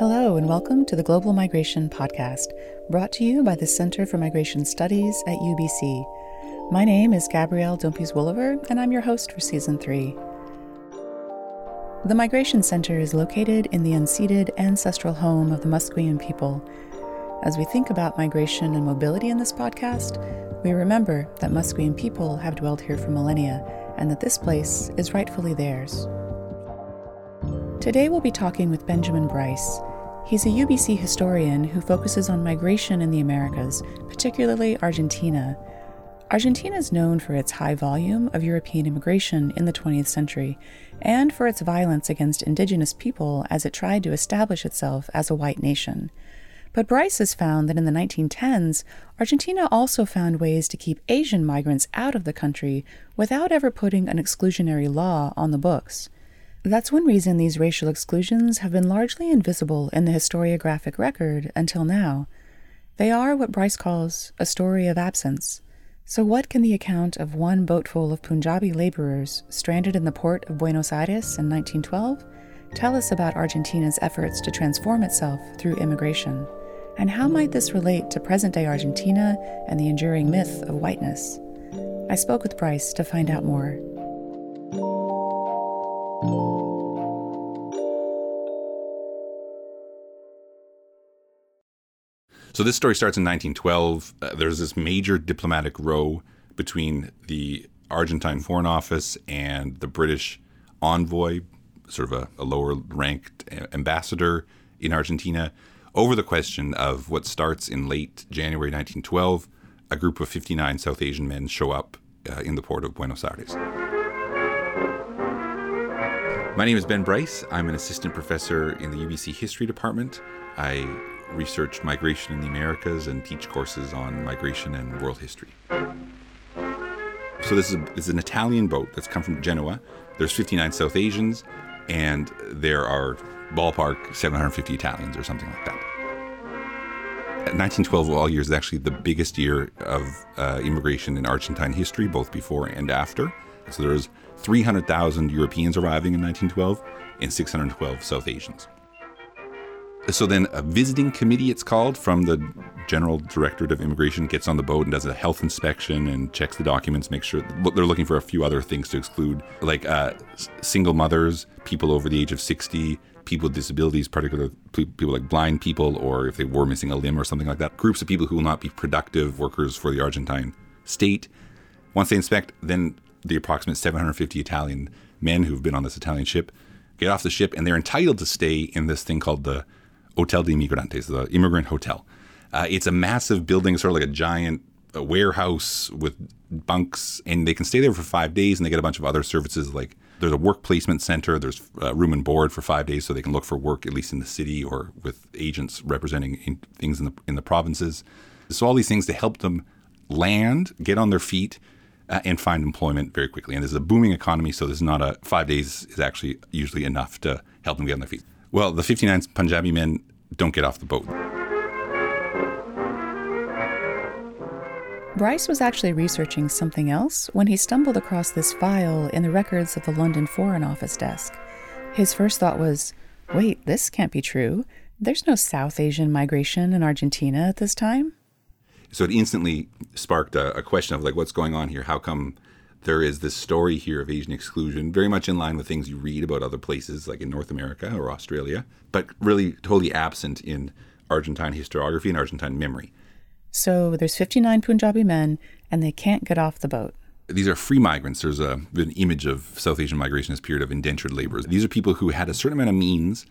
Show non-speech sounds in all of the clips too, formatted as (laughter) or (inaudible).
Hello, and welcome to the Global Migration Podcast, brought to you by the Center for Migration Studies at UBC. My name is Gabrielle Dumpies Wooliver, and I'm your host for Season 3. The Migration Center is located in the unceded ancestral home of the Musqueam people. As we think about migration and mobility in this podcast, we remember that Musqueam people have dwelled here for millennia and that this place is rightfully theirs. Today we'll be talking with Benjamin Bryce. He's a UBC historian who focuses on migration in the Americas, particularly Argentina. Argentina is known for its high volume of European immigration in the 20th century and for its violence against indigenous people as it tried to establish itself as a white nation. But Bryce has found that in the 1910s, Argentina also found ways to keep Asian migrants out of the country without ever putting an exclusionary law on the books. That's one reason these racial exclusions have been largely invisible in the historiographic record until now. They are what Bryce calls a story of absence. So, what can the account of one boatful of Punjabi laborers stranded in the port of Buenos Aires in 1912 tell us about Argentina's efforts to transform itself through immigration? And how might this relate to present day Argentina and the enduring myth of whiteness? I spoke with Bryce to find out more. So this story starts in 1912. Uh, there's this major diplomatic row between the Argentine Foreign Office and the British envoy, sort of a, a lower ranked ambassador in Argentina, over the question of what starts in late January 1912. A group of 59 South Asian men show up uh, in the port of Buenos Aires. My name is Ben Bryce. I'm an assistant professor in the UBC History Department. I research migration in the Americas and teach courses on migration and world history. So this is, this is an Italian boat that's come from Genoa. There's 59 South Asians, and there are ballpark 750 Italians or something like that. 1912 of all years is actually the biggest year of uh, immigration in Argentine history, both before and after. So there's 300,000 Europeans arriving in 1912 and 612 South Asians. So then a visiting committee, it's called, from the General Directorate of Immigration gets on the boat and does a health inspection and checks the documents, make sure they're looking for a few other things to exclude, like uh, single mothers, people over the age of 60, people with disabilities, particularly people like blind people, or if they were missing a limb or something like that. Groups of people who will not be productive workers for the Argentine state. Once they inspect, then the approximate 750 Italian men who've been on this Italian ship get off the ship and they're entitled to stay in this thing called the Hotel de Migrantes, the immigrant hotel. Uh, it's a massive building, sort of like a giant a warehouse with bunks, and they can stay there for five days, and they get a bunch of other services like there's a work placement center, there's uh, room and board for five days, so they can look for work at least in the city or with agents representing in, things in the in the provinces. So all these things to help them land, get on their feet, uh, and find employment very quickly. And there's a booming economy, so there's not a five days is actually usually enough to help them get on their feet. Well, the 59 Punjabi men don't get off the boat. Bryce was actually researching something else when he stumbled across this file in the records of the London Foreign Office desk. His first thought was, wait, this can't be true. There's no South Asian migration in Argentina at this time. So it instantly sparked a, a question of like, what's going on here? How come there is this story here of Asian exclusion, very much in line with things you read about other places like in North America or Australia, but really totally absent in Argentine historiography and Argentine memory. So there's 59 Punjabi men, and they can't get off the boat. These are free migrants. There's a, an image of South Asian migration as a period of indentured laborers. These are people who had a certain amount of means,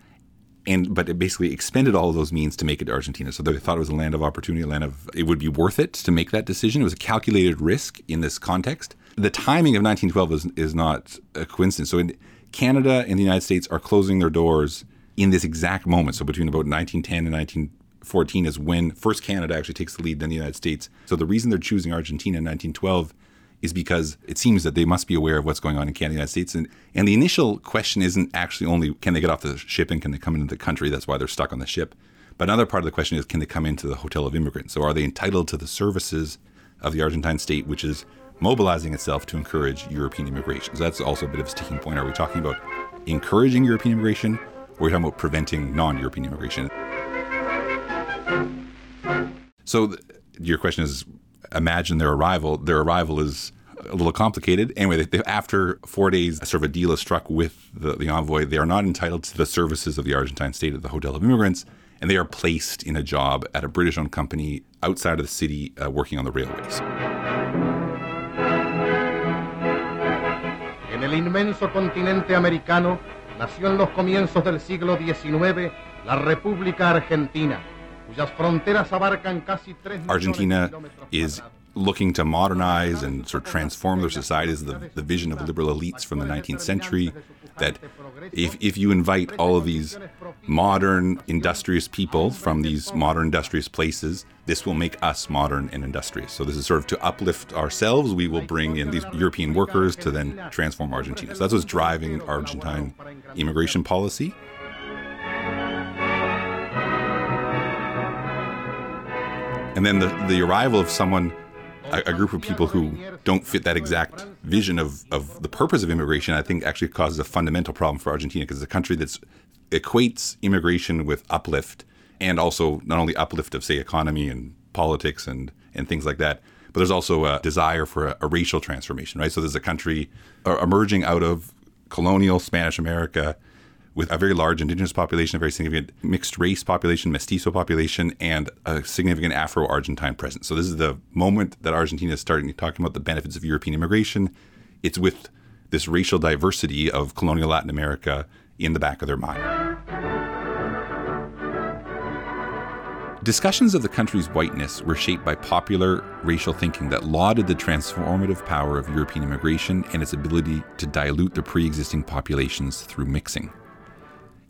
and but it basically expended all of those means to make it to Argentina. So they thought it was a land of opportunity, a land of it would be worth it to make that decision. It was a calculated risk in this context the timing of 1912 is, is not a coincidence. So in Canada and the United States are closing their doors in this exact moment. So between about 1910 and 1914 is when first Canada actually takes the lead, then the United States. So the reason they're choosing Argentina in 1912 is because it seems that they must be aware of what's going on in Canada and the United States. And, and the initial question isn't actually only can they get off the ship and can they come into the country? That's why they're stuck on the ship. But another part of the question is can they come into the Hotel of Immigrants? So are they entitled to the services of the Argentine state, which is mobilizing itself to encourage European immigration. So that's also a bit of a sticking point. Are we talking about encouraging European immigration or are we talking about preventing non-European immigration. So th- your question is, imagine their arrival. Their arrival is a little complicated. Anyway, they, after four days, sort of a deal is struck with the, the envoy. They are not entitled to the services of the Argentine state at the Hotel of Immigrants, and they are placed in a job at a British-owned company outside of the city, uh, working on the railways. En el inmenso continente americano nació en los comienzos del siglo XIX la República Argentina, cuyas fronteras abarcan casi tres Argentina is looking to modernize and sort of transform their societies, the, the vision of liberal elites from the 19th century, that if, if you invite all of these modern, industrious people from these modern, industrious places, this will make us modern and industrious. So this is sort of to uplift ourselves. We will bring in these European workers to then transform Argentina. So that's what's driving Argentine immigration policy. And then the, the arrival of someone a, a, group of people who don't fit that exact vision of, of the purpose of immigration, I think actually causes a fundamental problem for Argentina because it's a country that equates immigration with uplift and also not only uplift of, say, economy and politics and, and things like that, but there's also a desire for a, a racial transformation, right? So there's a country uh, emerging out of colonial Spanish America with a very large indigenous population, a very significant mixed race population, mestizo population, and a significant Afro Argentine presence. So, this is the moment that Argentina is starting talking about the benefits of European immigration. It's with this racial diversity of colonial Latin America in the back of their mind. Discussions of the country's whiteness were shaped by popular racial thinking that lauded the transformative power of European immigration and its ability to dilute the pre existing populations through mixing.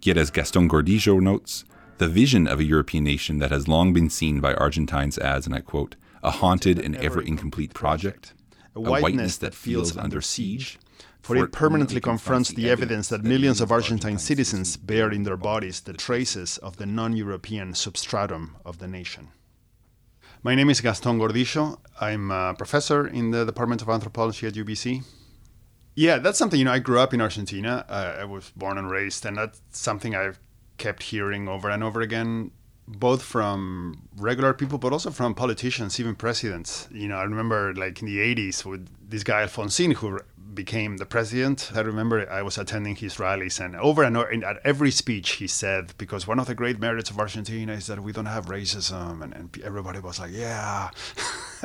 Yet, as Gaston Gordillo notes, the vision of a European nation that has long been seen by Argentines as, and I quote, a haunted and ever incomplete project, a whiteness that feels under siege, for it permanently confronts the evidence that millions of Argentine citizens bear in their bodies the traces of the non European substratum of the nation. My name is Gaston Gordillo. I'm a professor in the Department of Anthropology at UBC. Yeah, that's something, you know, I grew up in Argentina. Uh, I was born and raised, and that's something I've kept hearing over and over again, both from regular people, but also from politicians, even presidents. You know, I remember like in the 80s with this guy Alfonsín, who became the president. I remember I was attending his rallies, and over and over, at every speech he said, because one of the great merits of Argentina is that we don't have racism, and, and everybody was like, yeah.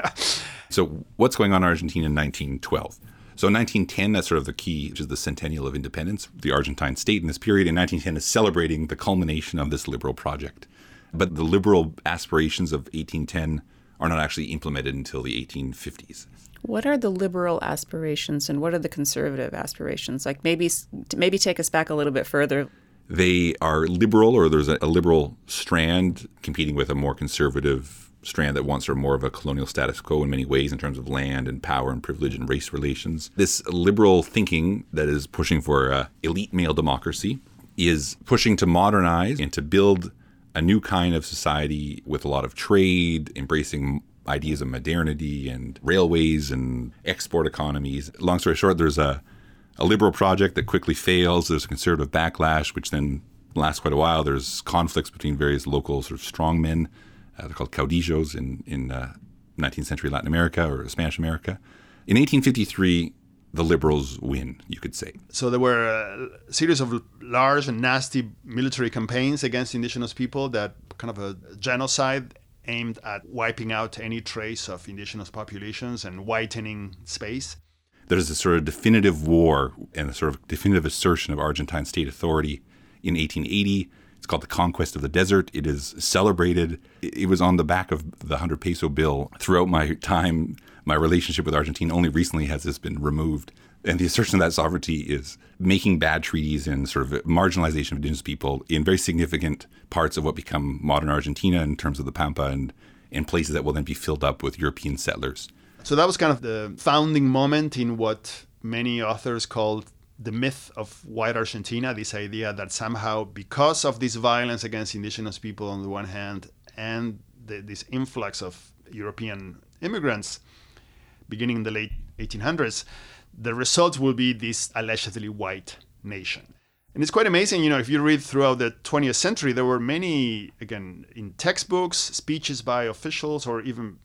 (laughs) so, what's going on in Argentina in 1912? So in 1910, that's sort of the key, which is the centennial of independence. The Argentine state in this period in 1910 is celebrating the culmination of this liberal project. But the liberal aspirations of 1810 are not actually implemented until the 1850s. What are the liberal aspirations and what are the conservative aspirations? Like maybe maybe take us back a little bit further. They are liberal, or there's a, a liberal strand competing with a more conservative strand that wants of more of a colonial status quo in many ways in terms of land and power and privilege and race relations. This liberal thinking that is pushing for uh, elite male democracy is pushing to modernize and to build a new kind of society with a lot of trade, embracing ideas of modernity and railways and export economies. Long story short, there's a, a liberal project that quickly fails. There's a conservative backlash, which then lasts quite a while. There's conflicts between various local sort of strongmen they're called caudillos in, in uh, 19th century Latin America or Spanish America. In 1853, the liberals win, you could say. So there were a series of large and nasty military campaigns against indigenous people that kind of a genocide aimed at wiping out any trace of indigenous populations and whitening space. There's a sort of definitive war and a sort of definitive assertion of Argentine state authority in 1880 it's called the Conquest of the Desert. It is celebrated. It was on the back of the 100 peso bill throughout my time. My relationship with Argentina only recently has this been removed. And the assertion of that sovereignty is making bad treaties and sort of marginalization of indigenous people in very significant parts of what become modern Argentina in terms of the Pampa and, and places that will then be filled up with European settlers. So that was kind of the founding moment in what many authors called the myth of white Argentina, this idea that somehow because of this violence against indigenous people on the one hand and the, this influx of European immigrants beginning in the late 1800s, the result will be this allegedly white nation. And it's quite amazing, you know, if you read throughout the 20th century, there were many, again, in textbooks, speeches by officials or even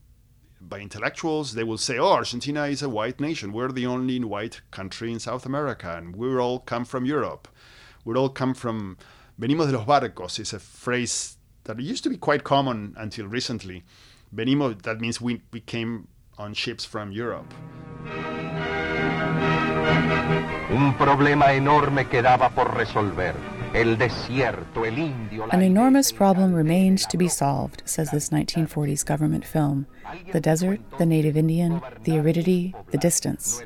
by intellectuals, they will say, oh, Argentina is a white nation. We're the only white country in South America, and we all come from Europe. We all come from. Venimos de los barcos is a phrase that used to be quite common until recently. Venimos, that means we, we came on ships from Europe. Un problema enorme quedaba por resolver. El desierto, el indio, An enormous problem remained to be solved, says this 1940s government film. The desert, the native Indian, the aridity, the distance.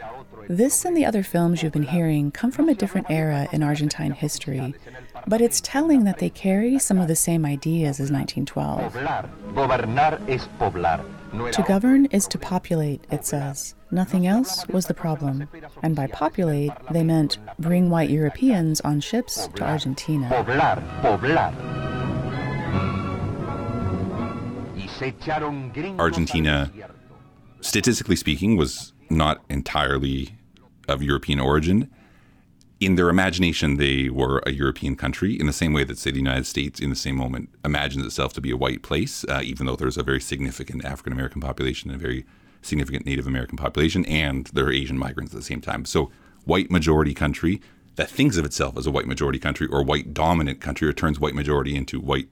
This and the other films you've been hearing come from a different era in Argentine history, but it's telling that they carry some of the same ideas as 1912. To govern is to populate, it says. Nothing else was the problem. And by populate, they meant bring white Europeans on ships to Argentina. Argentina, statistically speaking, was not entirely of European origin in their imagination, they were a European country in the same way that, say, the United States, in the same moment, imagines itself to be a white place, uh, even though there's a very significant African American population and a very significant Native American population, and there are Asian migrants at the same time. So, white majority country that thinks of itself as a white majority country or white dominant country, or turns white majority into white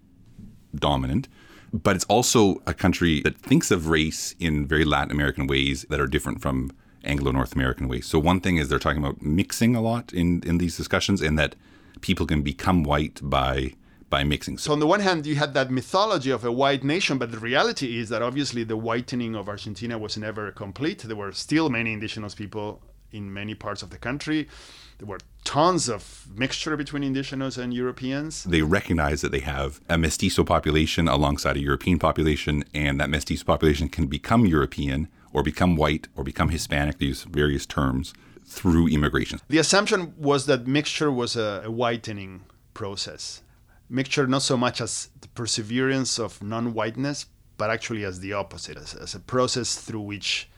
dominant. But it's also a country that thinks of race in very Latin American ways that are different from Anglo North American way. So one thing is they're talking about mixing a lot in, in these discussions and that people can become white by by mixing. So on the one hand, you had that mythology of a white nation, but the reality is that obviously the whitening of Argentina was never complete. There were still many indigenous people in many parts of the country. There were tons of mixture between indigenous and Europeans. They recognize that they have a mestizo population alongside a European population, and that mestizo population can become European or become white or become Hispanic, these various terms, through immigration. The assumption was that mixture was a, a whitening process. Mixture not so much as the perseverance of non whiteness, but actually as the opposite, as, as a process through which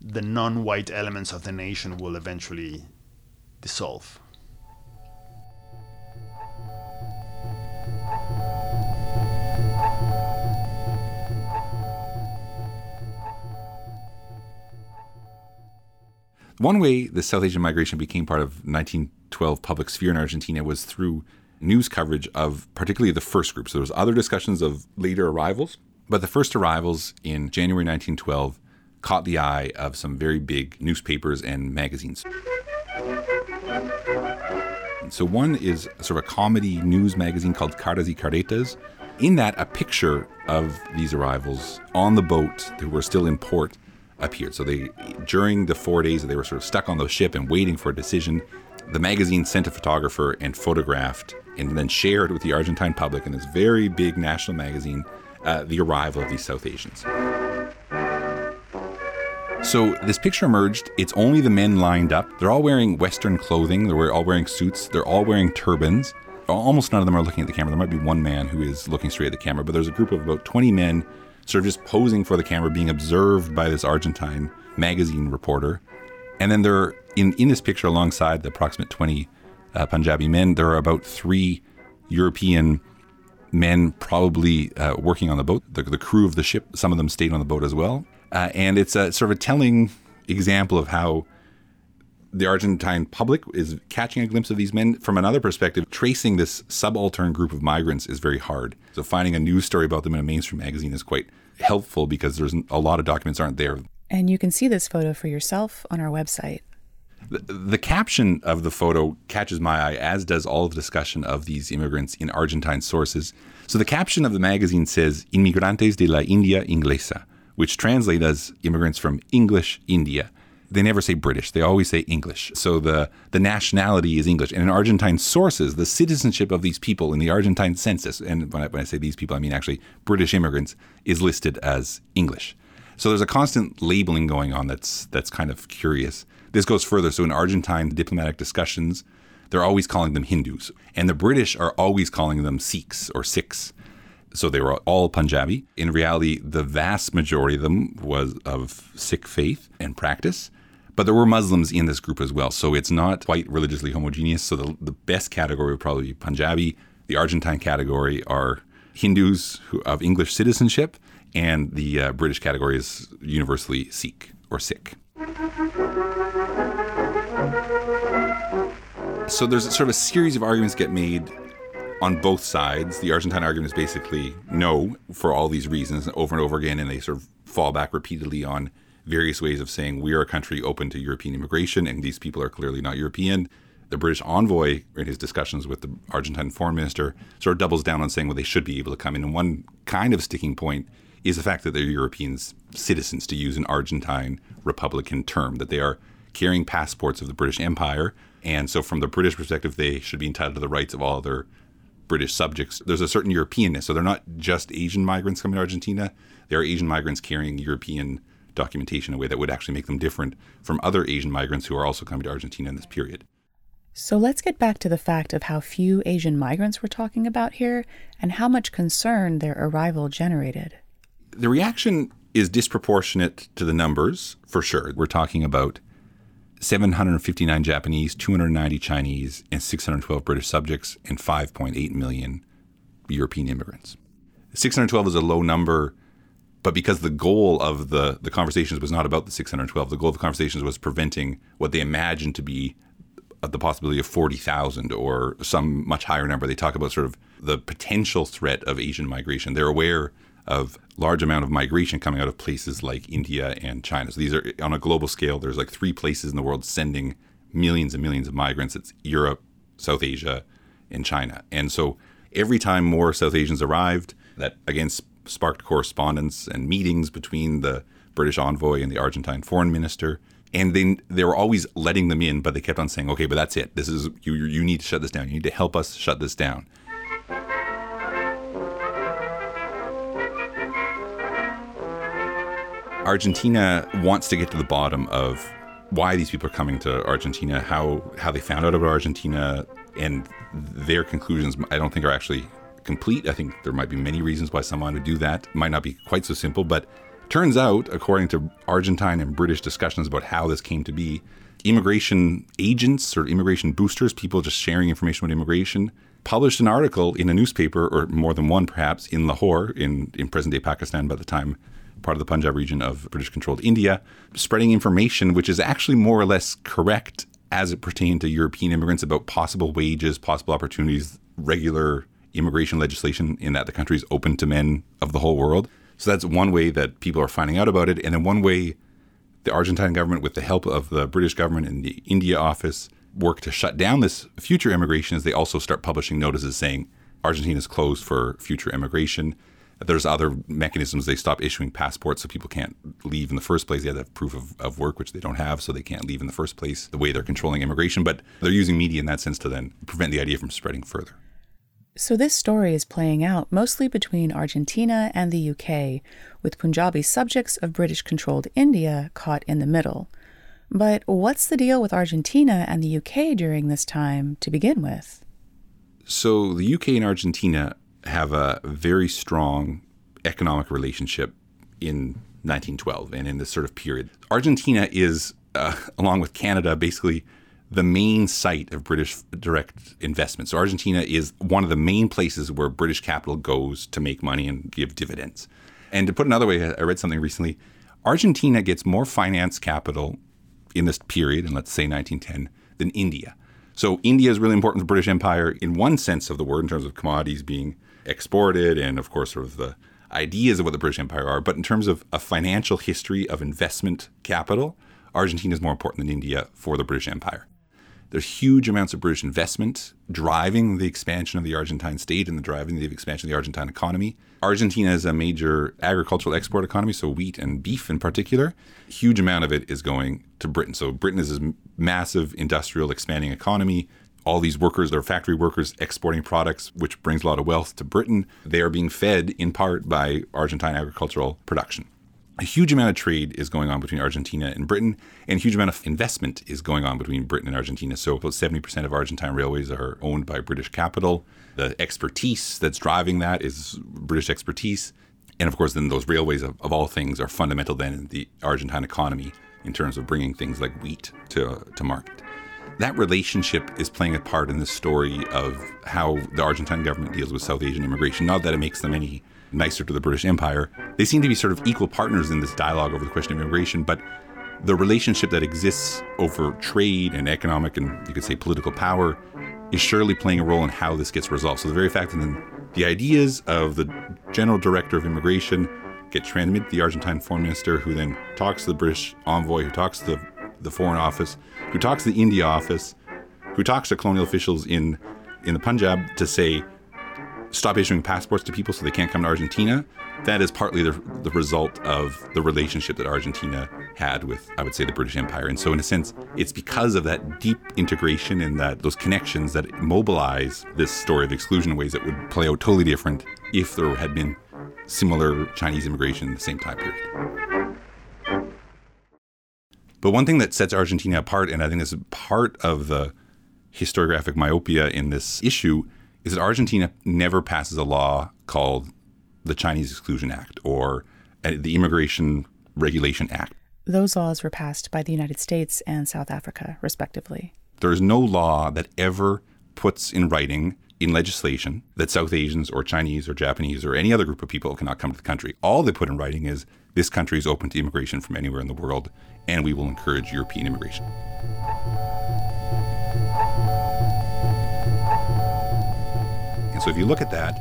the non white elements of the nation will eventually dissolve. One way the South Asian migration became part of 1912 public sphere in Argentina was through news coverage of particularly the first group. So there was other discussions of later arrivals, but the first arrivals in January 1912 caught the eye of some very big newspapers and magazines. So one is sort of a comedy news magazine called Caras y Caretas. In that, a picture of these arrivals on the boat who were still in port appeared. So they, during the four days that they were sort of stuck on the ship and waiting for a decision, the magazine sent a photographer and photographed and then shared with the Argentine public in this very big national magazine uh, the arrival of these South Asians. So this picture emerged. It's only the men lined up. They're all wearing Western clothing. They're all wearing suits. They're all wearing turbans. Almost none of them are looking at the camera. There might be one man who is looking straight at the camera, but there's a group of about 20 men sort of just posing for the camera, being observed by this Argentine magazine reporter. And then there, in in this picture, alongside the approximate 20 uh, Punjabi men, there are about three European men probably uh, working on the boat. The, the, crew of the ship, some of them stayed on the boat as well. Uh, and it's a sort of a telling example of how the Argentine public is catching a glimpse of these men from another perspective. Tracing this subaltern group of migrants is very hard. So finding a news story about them in a mainstream magazine is quite helpful because there's a lot of documents aren't there. And you can see this photo for yourself on our website. The, the, caption of the photo catches my eye, as does all of the discussion of these immigrants in Argentine sources. So the caption of the magazine says Inmigrantes de la India Inglesa, which translates as immigrants from English India they never say British. They always say English. So the, the nationality is English. And in Argentine sources, the citizenship of these people in the Argentine census, and when I, when I say these people, I mean actually British immigrants, is listed as English. So there's a constant labeling going on that's that's kind of curious. This goes further. So in Argentine diplomatic discussions, they're always calling them Hindus, and the British are always calling them Sikhs or Sikhs. So they were all Punjabi. In reality, the vast majority of them was of Sikh faith and practice But there were Muslims in this group as well. So it's not quite religiously homogeneous. So the, the best category would probably be Punjabi. The Argentine category are Hindus who, of English citizenship. And the uh, British category is universally Sikh or Sikh. So there's sort of a series of arguments get made on both sides. The Argentine argument is basically no for all these reasons over and over again, and they sort of fall back repeatedly on various ways of saying we are a country open to European immigration, and these people are clearly not European. The British envoy, in his discussions with the Argentine foreign minister, sort of doubles down on saying, well, they should be able to come in. And one kind of sticking point is the fact that they're European citizens, to use an Argentine Republican term, that they are carrying passports of the British Empire. And so, from the British perspective, they should be entitled to the rights of all other British subjects. There's a certain Europeanness. So, they're not just Asian migrants coming to Argentina, they are Asian migrants carrying European documentation in a way that would actually make them different from other Asian migrants who are also coming to Argentina in this period. So let's get back to the fact of how few Asian migrants we're talking about here and how much concern their arrival generated. The reaction is disproportionate to the numbers, for sure. We're talking about 759 Japanese, 290 Chinese, and 612 British subjects, and 5.8 million European immigrants. 612 is a low number but because the goal of the, the conversations was not about the 612, the goal of the conversations was preventing what they imagined to be uh, the possibility of 40,000 or some much higher number. They talk about sort of the potential threat of Asian migration. They're aware of large amount of migration coming out of places like India and China. So these are on a global scale. There's like three places in the world sending millions and millions of migrants. It's Europe, South Asia, and China. And so every time more South Asians arrived, that against sparked correspondence and meetings between the British envoy and the Argentine foreign minister. And they, they were always letting them in, but they kept on saying, okay, but that's it. This is, you, you need to shut this down. You need to help us shut this down. Argentina wants to get to the bottom of why these people are coming to Argentina, how how they found out about Argentina, and their conclusions. I don't think are actually complete. I think there might be many reasons why someone would do that. It might not be quite so simple, but turns out, according to Argentine and British discussions about how this came to be, immigration agents or immigration boosters, people just sharing information about immigration, published an article in a newspaper, or more than one perhaps, in Lahore, in, in present day Pakistan by the time part of the Punjab region of British controlled India, spreading information which is actually more or less correct as it pertained to European immigrants about possible wages, possible opportunities, regular immigration legislation in that the country is open to men of the whole world. So that's one way that people are finding out about it. And then one way the Argentine government, with the help of the British government and the India office, work to shut down this future immigration is they also start publishing notices saying Argentina is closed for future immigration. There's other mechanisms. They stop issuing passports so people can't leave in the first place. They have to have proof of, of work, which they don't have, so they can't leave in the first place, the way they're controlling immigration. But they're using media in that sense to then prevent the idea from spreading further. So, this story is playing out mostly between Argentina and the UK, with Punjabi subjects of British controlled India caught in the middle. But what's the deal with Argentina and the UK during this time to begin with? So, the UK and Argentina have a very strong economic relationship in 1912 and in this sort of period. Argentina is, uh, along with Canada, basically the main site of British direct investment. So Argentina is one of the main places where British capital goes to make money and give dividends. And to put another way, I read something recently. Argentina gets more finance capital in this period, in let's say 1910, than India. So India is really important to the British Empire in one sense of the word, in terms of commodities being exported, and of course, sort of the ideas of what the British Empire are. But in terms of a financial history of investment capital, Argentina is more important than India for the British Empire. There's huge amounts of British investment driving the expansion of the Argentine state and the driving the expansion of the Argentine economy. Argentina is a major agricultural export economy, so wheat and beef in particular. Huge amount of it is going to Britain. So Britain is this massive industrial expanding economy. All these workers are factory workers exporting products, which brings a lot of wealth to Britain. They are being fed in part by Argentine agricultural production a huge amount of trade is going on between Argentina and Britain, and a huge amount of investment is going on between Britain and Argentina. So, about 70% of Argentine railways are owned by British capital. The expertise that's driving that is British expertise. And of course, then those railways, of, of all things, are fundamental then in the Argentine economy. in terms of bringing things like wheat to, to market. That relationship is playing a part in the story of how the Argentine government deals with South Asian immigration. Not that it makes them any nicer to the British Empire. They seem to be sort of equal partners in this dialogue over the question of immigration, but the relationship that exists over trade and economic and you could say political power is surely playing a role in how this gets resolved. So the very fact that the ideas of the general director of immigration get transmitted to the Argentine foreign minister, who then talks to the British envoy, who talks to the, the foreign office, who talks to the India office, who talks to colonial officials in in the Punjab to say stop issuing passports to people so they can't come to Argentina, that is partly the, the result of the relationship that Argentina had with, I would say, the British Empire. And so, in a sense, it's because of that deep integration and that those connections that mobilize this story of exclusion in ways that would play out totally different if there had been similar Chinese immigration in the same time period. But one thing that sets Argentina apart, and I think this is part of the historiographic myopia in this issue, is that Argentina never passes a law called the Chinese Exclusion Act or uh, the Immigration Regulation Act. Those laws were passed by the United States and South Africa, respectively. There is no law that ever puts in writing in legislation that South Asians or Chinese or Japanese or any other group of people cannot come to the country. All they put in writing is this country is open to immigration from anywhere in the world and we will encourage European immigration. And so if you look at that,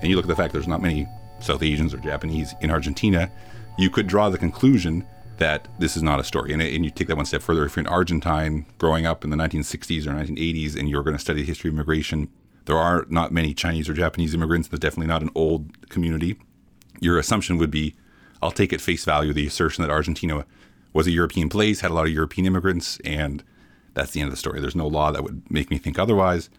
and you look at the fact there's not many South Asians or Japanese in Argentina, you could draw the conclusion that this is not a story. And, and you take that one step further. If you're an Argentine growing up in the 1960s or 1980s and you're going to study the history of immigration, there are not many Chinese or Japanese immigrants. There's definitely not an old community. Your assumption would be, I'll take at face value the assertion that Argentina was a European place, had a lot of European immigrants, and that's the end of the story. There's no law that would make me think otherwise.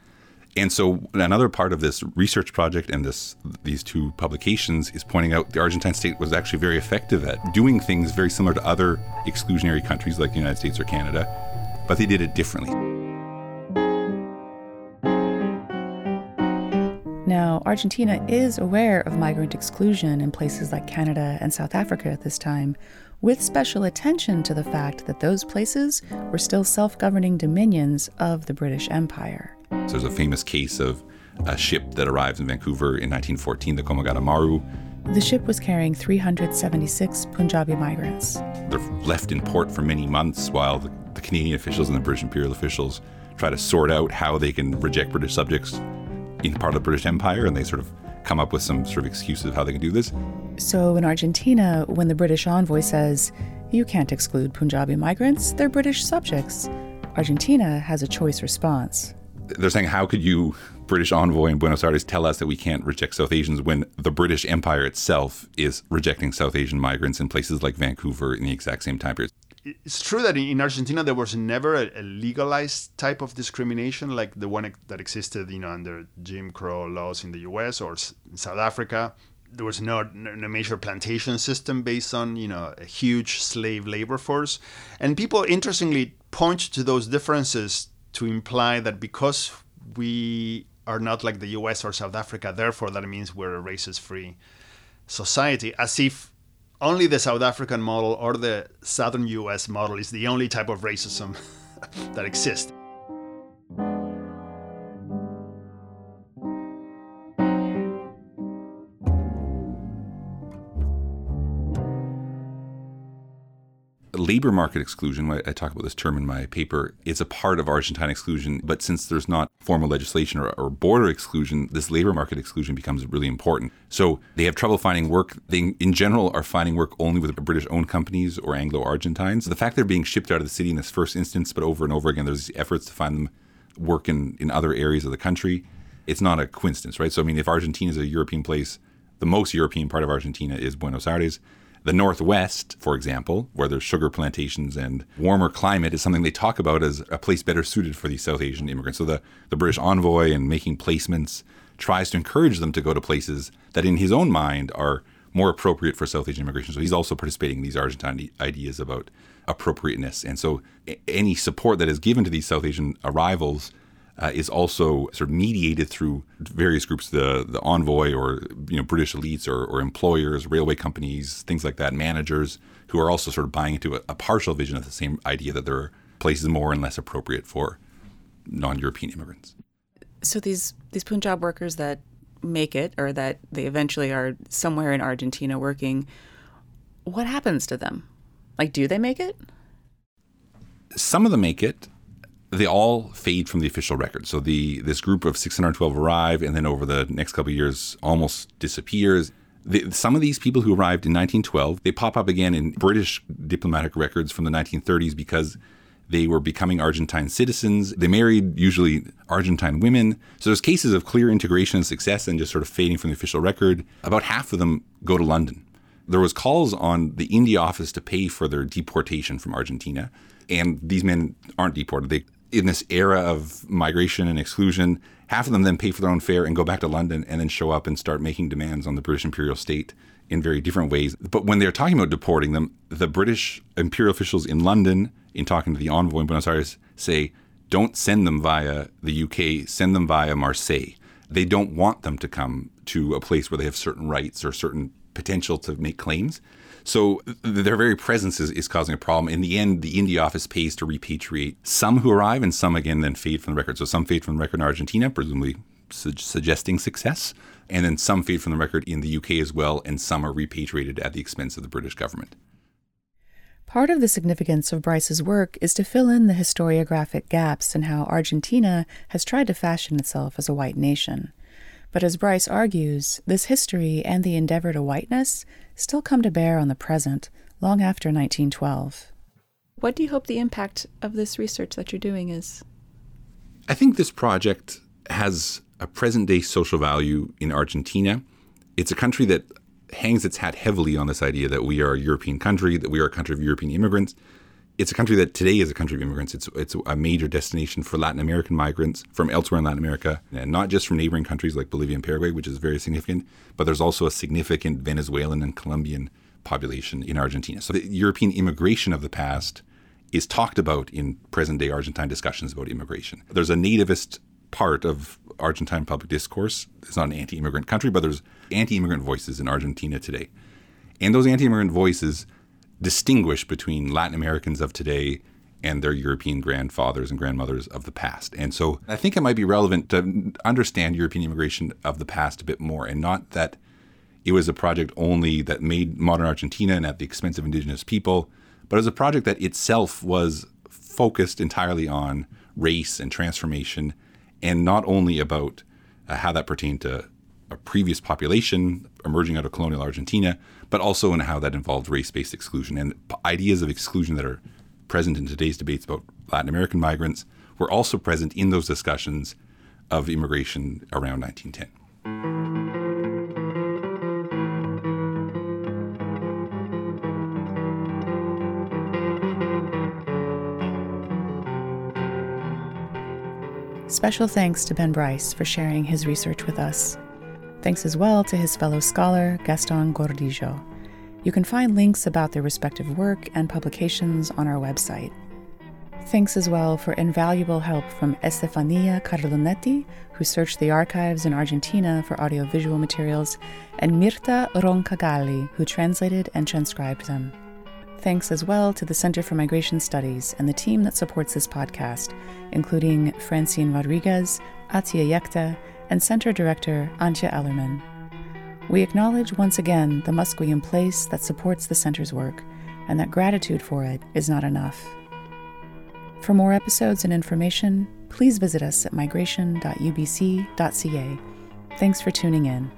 And so another part of this research project and this these two publications is pointing out the Argentine state was actually very effective at doing things very similar to other exclusionary countries like the United States or Canada, but they did it differently. Now, Argentina is aware of migrant exclusion in places like Canada and South Africa at this time, with special attention to the fact that those places were still self governing dominions of the British Empire. So there's a famous case of a ship that arrives in Vancouver in 1914, the Komagata Maru. The ship was carrying 376 Punjabi migrants. They're left in port for many months while the, the Canadian officials and the British imperial officials try to sort out how they can reject British subjects in part of the British Empire, and they sort of come up with some sort of excuses of how they can do this. So in Argentina, when the British envoy says, you can't exclude Punjabi migrants, they're British subjects, Argentina has a choice response they're saying, how could you, British envoy in Buenos Aires, tell us that we can't reject South Asians when the British Empire itself is rejecting South Asian migrants in places like Vancouver in the exact same time period? It's true that in Argentina there was never a, legalized type of discrimination like the one that existed, you know, under Jim Crow laws in the U.S. or in South Africa. There was no, no major plantation system based on, you know, a huge slave labor force, and people interestingly point to those differences to imply that because we are not like the US or South Africa, therefore that means we're a racist free society, as if only the South African model or the Southern US model is the only type of racism (laughs) that exists. Labor market exclusion, I talk about this term in my paper, it's a part of Argentine exclusion. But since there's not formal legislation or, or, border exclusion, this labor market exclusion becomes really important. So they have trouble finding work. They, in general, are finding work only with British owned companies or Anglo Argentines. The fact they're being shipped out of the city in this first instance, but over and over again, there's efforts to find them work in, in other areas of the country. It's not a coincidence, right? So, I mean, if Argentina is a European place, the most European part of Argentina is Buenos Aires the Northwest, for example, where there's sugar plantations and warmer climate, is something they talk about as a place better suited for these South Asian immigrants. So the, the British envoy and making placements tries to encourage them to go to places that, in his own mind, are more appropriate for South Asian immigration. So he's also participating in these Argentine ideas about appropriateness. And so any support that is given to these South Asian arrivals uh, is also sort of mediated through various groups, the the envoy or you know British elites or, or employers, railway companies, things like that, managers who are also sort of buying into a, a partial vision of the same idea that there are places more and less appropriate for non-European immigrants. So these these Punjab workers that make it or that they eventually are somewhere in Argentina working, what happens to them? Like do they make it? Some of them make it they all fade from the official record. So the this group of 612 arrive, and then over the next couple years, almost disappears. The, some of these people who arrived in 1912, they pop up again in British diplomatic records from the 1930s because they were becoming Argentine citizens. They married usually Argentine women. So there's cases of clear integration and success and just sort of fading from the official record. About half of them go to London. There was calls on the India office to pay for their deportation from Argentina, and these men aren't deported. They in this era of migration and exclusion, half of them then pay for their own fare and go back to London and then show up and start making demands on the British imperial state in very different ways. But when they're talking about deporting them, the British imperial officials in London, in talking to the envoy in Buenos Aires, say, don't send them via the UK, send them via Marseille. They don't want them to come to a place where they have certain rights or certain potential to make claims. So their very presence is, is causing a problem. In the end, the India office pays to repatriate some who arrive and some again then fade from the record. So some fade from the record in Argentina, presumably su- suggesting success, and then some fade from the record in the UK as well, and some are repatriated at the expense of the British government. Part of the significance of Bryce's work is to fill in the historiographic gaps in how Argentina has tried to fashion itself as a white nation. But as Bryce argues, this history and the endeavor to whiteness still come to bear on the present long after 1912. What do you hope the impact of this research that you're doing is? I think this project has a present day social value in Argentina. It's a country that hangs its hat heavily on this idea that we are a European country, that we are a country of European immigrants, it's a country that today is a country of immigrants. It's it's a major destination for Latin American migrants from elsewhere in Latin America, and not just from neighboring countries like Bolivia and Paraguay, which is very significant, but there's also a significant Venezuelan and Colombian population in Argentina. So the European immigration of the past is talked about in present day Argentine discussions about immigration. There's a nativist part of Argentine public discourse. It's not an anti immigrant country, but there's anti immigrant voices in Argentina today. And those anti immigrant voices distinguish between Latin Americans of today and their European grandfathers and grandmothers of the past. And so I think it might be relevant to understand European immigration of the past a bit more and not that it was a project only that made modern Argentina and at the expense of indigenous people, but as a project that itself was focused entirely on race and transformation and not only about uh, how that pertained to a previous population emerging out of colonial Argentina, but also in how that involved race based exclusion. And ideas of exclusion that are present in today's debates about Latin American migrants were also present in those discussions of immigration around 1910. Special thanks to Ben Bryce for sharing his research with us. Thanks as well to his fellow scholar, Gaston Gordillo. You can find links about their respective work and publications on our website. Thanks as well for invaluable help from Estefania Carlonetti, who searched the archives in Argentina for audiovisual materials, and Mirta Roncagalli, who translated and transcribed them. Thanks as well to the Center for Migration Studies and the team that supports this podcast, including Francine Rodriguez, Atia Yekta, and Center Director Antje Ellermann. We acknowledge once again the Musqueam place that supports the Center's work, and that gratitude for it is not enough. For more episodes and information, please visit us at migration.ubc.ca. Thanks for tuning in.